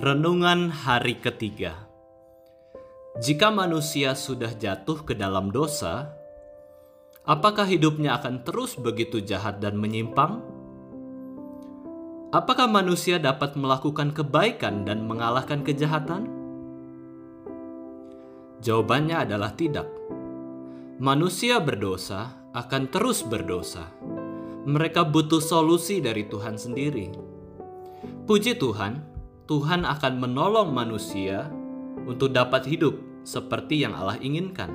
Renungan hari ketiga. Jika manusia sudah jatuh ke dalam dosa, apakah hidupnya akan terus begitu jahat dan menyimpang? Apakah manusia dapat melakukan kebaikan dan mengalahkan kejahatan? Jawabannya adalah tidak. Manusia berdosa akan terus berdosa. Mereka butuh solusi dari Tuhan sendiri. Puji Tuhan, Tuhan akan menolong manusia untuk dapat hidup seperti yang Allah inginkan.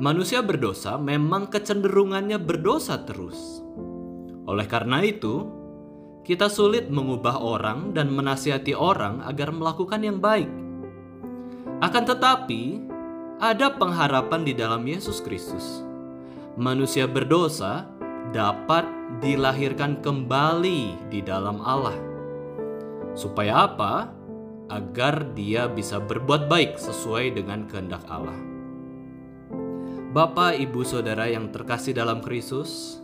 Manusia berdosa memang kecenderungannya berdosa terus. Oleh karena itu, kita sulit mengubah orang dan menasihati orang agar melakukan yang baik. Akan tetapi, ada pengharapan di dalam Yesus Kristus. Manusia berdosa dapat dilahirkan kembali di dalam Allah Supaya apa? Agar dia bisa berbuat baik sesuai dengan kehendak Allah. Bapak, Ibu, Saudara yang terkasih dalam Kristus,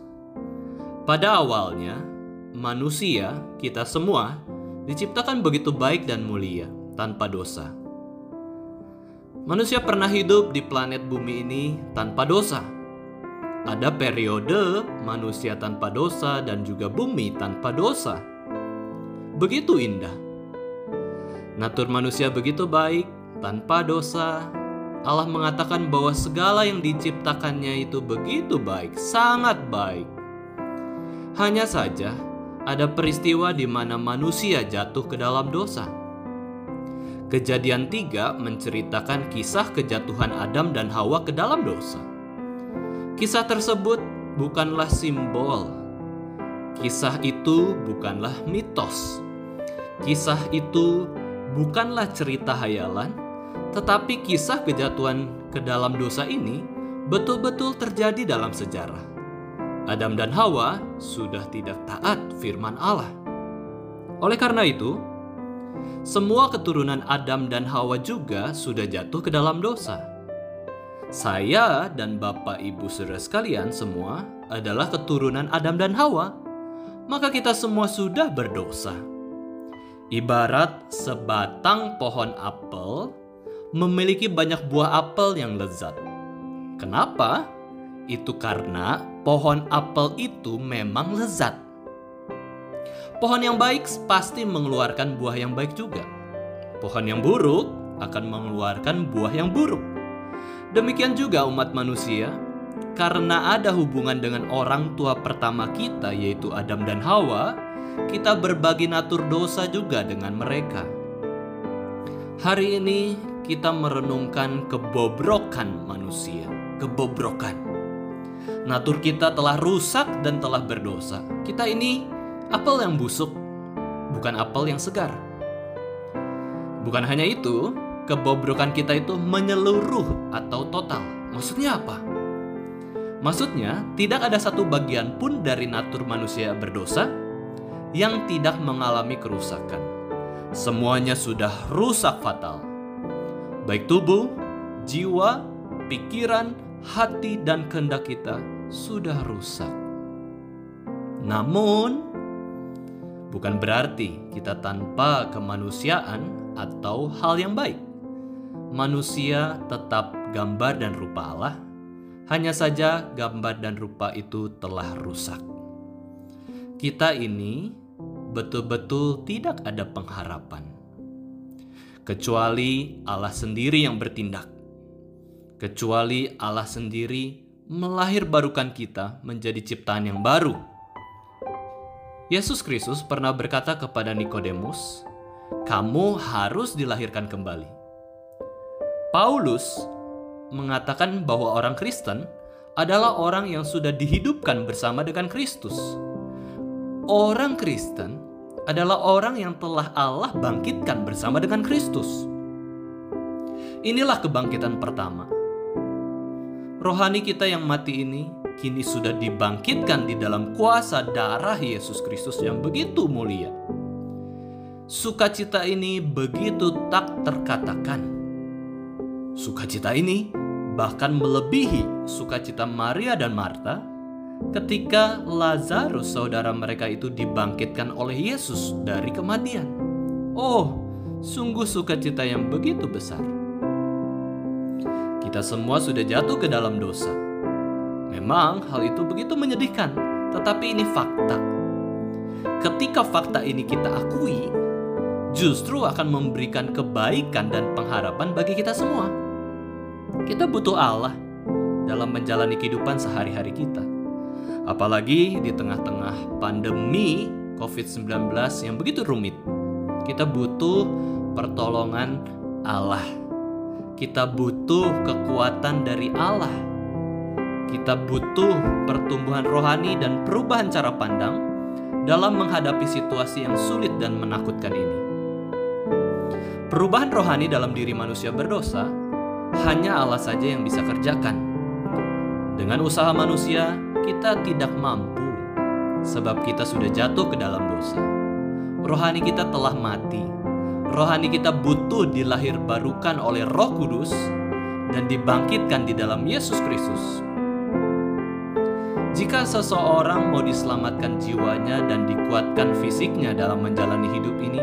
pada awalnya manusia, kita semua, diciptakan begitu baik dan mulia, tanpa dosa. Manusia pernah hidup di planet bumi ini tanpa dosa. Ada periode manusia tanpa dosa dan juga bumi tanpa dosa begitu indah. Natur manusia begitu baik, tanpa dosa. Allah mengatakan bahwa segala yang diciptakannya itu begitu baik, sangat baik. Hanya saja ada peristiwa di mana manusia jatuh ke dalam dosa. Kejadian 3 menceritakan kisah kejatuhan Adam dan Hawa ke dalam dosa. Kisah tersebut bukanlah simbol. Kisah itu bukanlah mitos Kisah itu bukanlah cerita hayalan, tetapi kisah kejatuhan ke dalam dosa ini betul-betul terjadi dalam sejarah. Adam dan Hawa sudah tidak taat firman Allah. Oleh karena itu, semua keturunan Adam dan Hawa juga sudah jatuh ke dalam dosa. Saya dan Bapak Ibu Saudara sekalian semua adalah keturunan Adam dan Hawa, maka kita semua sudah berdosa. Ibarat sebatang pohon apel memiliki banyak buah apel yang lezat. Kenapa? Itu karena pohon apel itu memang lezat. Pohon yang baik pasti mengeluarkan buah yang baik juga. Pohon yang buruk akan mengeluarkan buah yang buruk. Demikian juga umat manusia, karena ada hubungan dengan orang tua pertama kita, yaitu Adam dan Hawa kita berbagi natur dosa juga dengan mereka. Hari ini kita merenungkan kebobrokan manusia, kebobrokan. Natur kita telah rusak dan telah berdosa. Kita ini apel yang busuk, bukan apel yang segar. Bukan hanya itu, kebobrokan kita itu menyeluruh atau total. Maksudnya apa? Maksudnya, tidak ada satu bagian pun dari natur manusia berdosa yang tidak mengalami kerusakan. Semuanya sudah rusak fatal. Baik tubuh, jiwa, pikiran, hati, dan kehendak kita sudah rusak. Namun, bukan berarti kita tanpa kemanusiaan atau hal yang baik. Manusia tetap gambar dan rupa Allah, hanya saja gambar dan rupa itu telah rusak kita ini betul-betul tidak ada pengharapan, kecuali Allah sendiri yang bertindak, kecuali Allah sendiri melahirbarukan kita menjadi ciptaan yang baru. Yesus Kristus pernah berkata kepada Nikodemus, "Kamu harus dilahirkan kembali." Paulus mengatakan bahwa orang Kristen adalah orang yang sudah dihidupkan bersama dengan Kristus Orang Kristen adalah orang yang telah Allah bangkitkan bersama dengan Kristus. Inilah kebangkitan pertama. Rohani kita yang mati ini kini sudah dibangkitkan di dalam kuasa darah Yesus Kristus yang begitu mulia. Sukacita ini begitu tak terkatakan. Sukacita ini bahkan melebihi sukacita Maria dan Marta ketika Lazarus saudara mereka itu dibangkitkan oleh Yesus dari kematian. Oh, sungguh sukacita yang begitu besar. Kita semua sudah jatuh ke dalam dosa. Memang hal itu begitu menyedihkan, tetapi ini fakta. Ketika fakta ini kita akui, justru akan memberikan kebaikan dan pengharapan bagi kita semua. Kita butuh Allah dalam menjalani kehidupan sehari-hari kita. Apalagi di tengah-tengah pandemi COVID-19 yang begitu rumit. Kita butuh pertolongan Allah. Kita butuh kekuatan dari Allah. Kita butuh pertumbuhan rohani dan perubahan cara pandang dalam menghadapi situasi yang sulit dan menakutkan ini. Perubahan rohani dalam diri manusia berdosa hanya Allah saja yang bisa kerjakan. Dengan usaha manusia, kita tidak mampu sebab kita sudah jatuh ke dalam dosa. Rohani kita telah mati. Rohani kita butuh dilahir barukan oleh Roh Kudus dan dibangkitkan di dalam Yesus Kristus. Jika seseorang mau diselamatkan jiwanya dan dikuatkan fisiknya dalam menjalani hidup ini,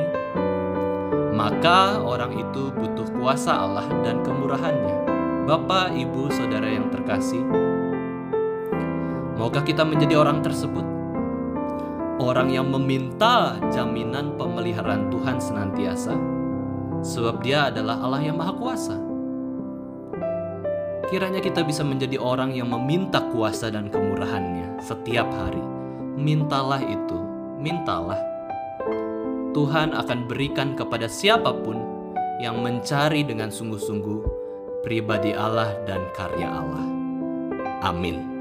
maka orang itu butuh kuasa Allah dan kemurahannya. Bapak, Ibu, Saudara yang terkasih, maukah kita menjadi orang tersebut? Orang yang meminta jaminan pemeliharaan Tuhan senantiasa, sebab Dia adalah Allah yang Maha Kuasa. Kiranya kita bisa menjadi orang yang meminta kuasa dan kemurahannya setiap hari. Mintalah itu, mintalah. Tuhan akan berikan kepada siapa pun yang mencari dengan sungguh-sungguh pribadi Allah dan karya Allah. Amin.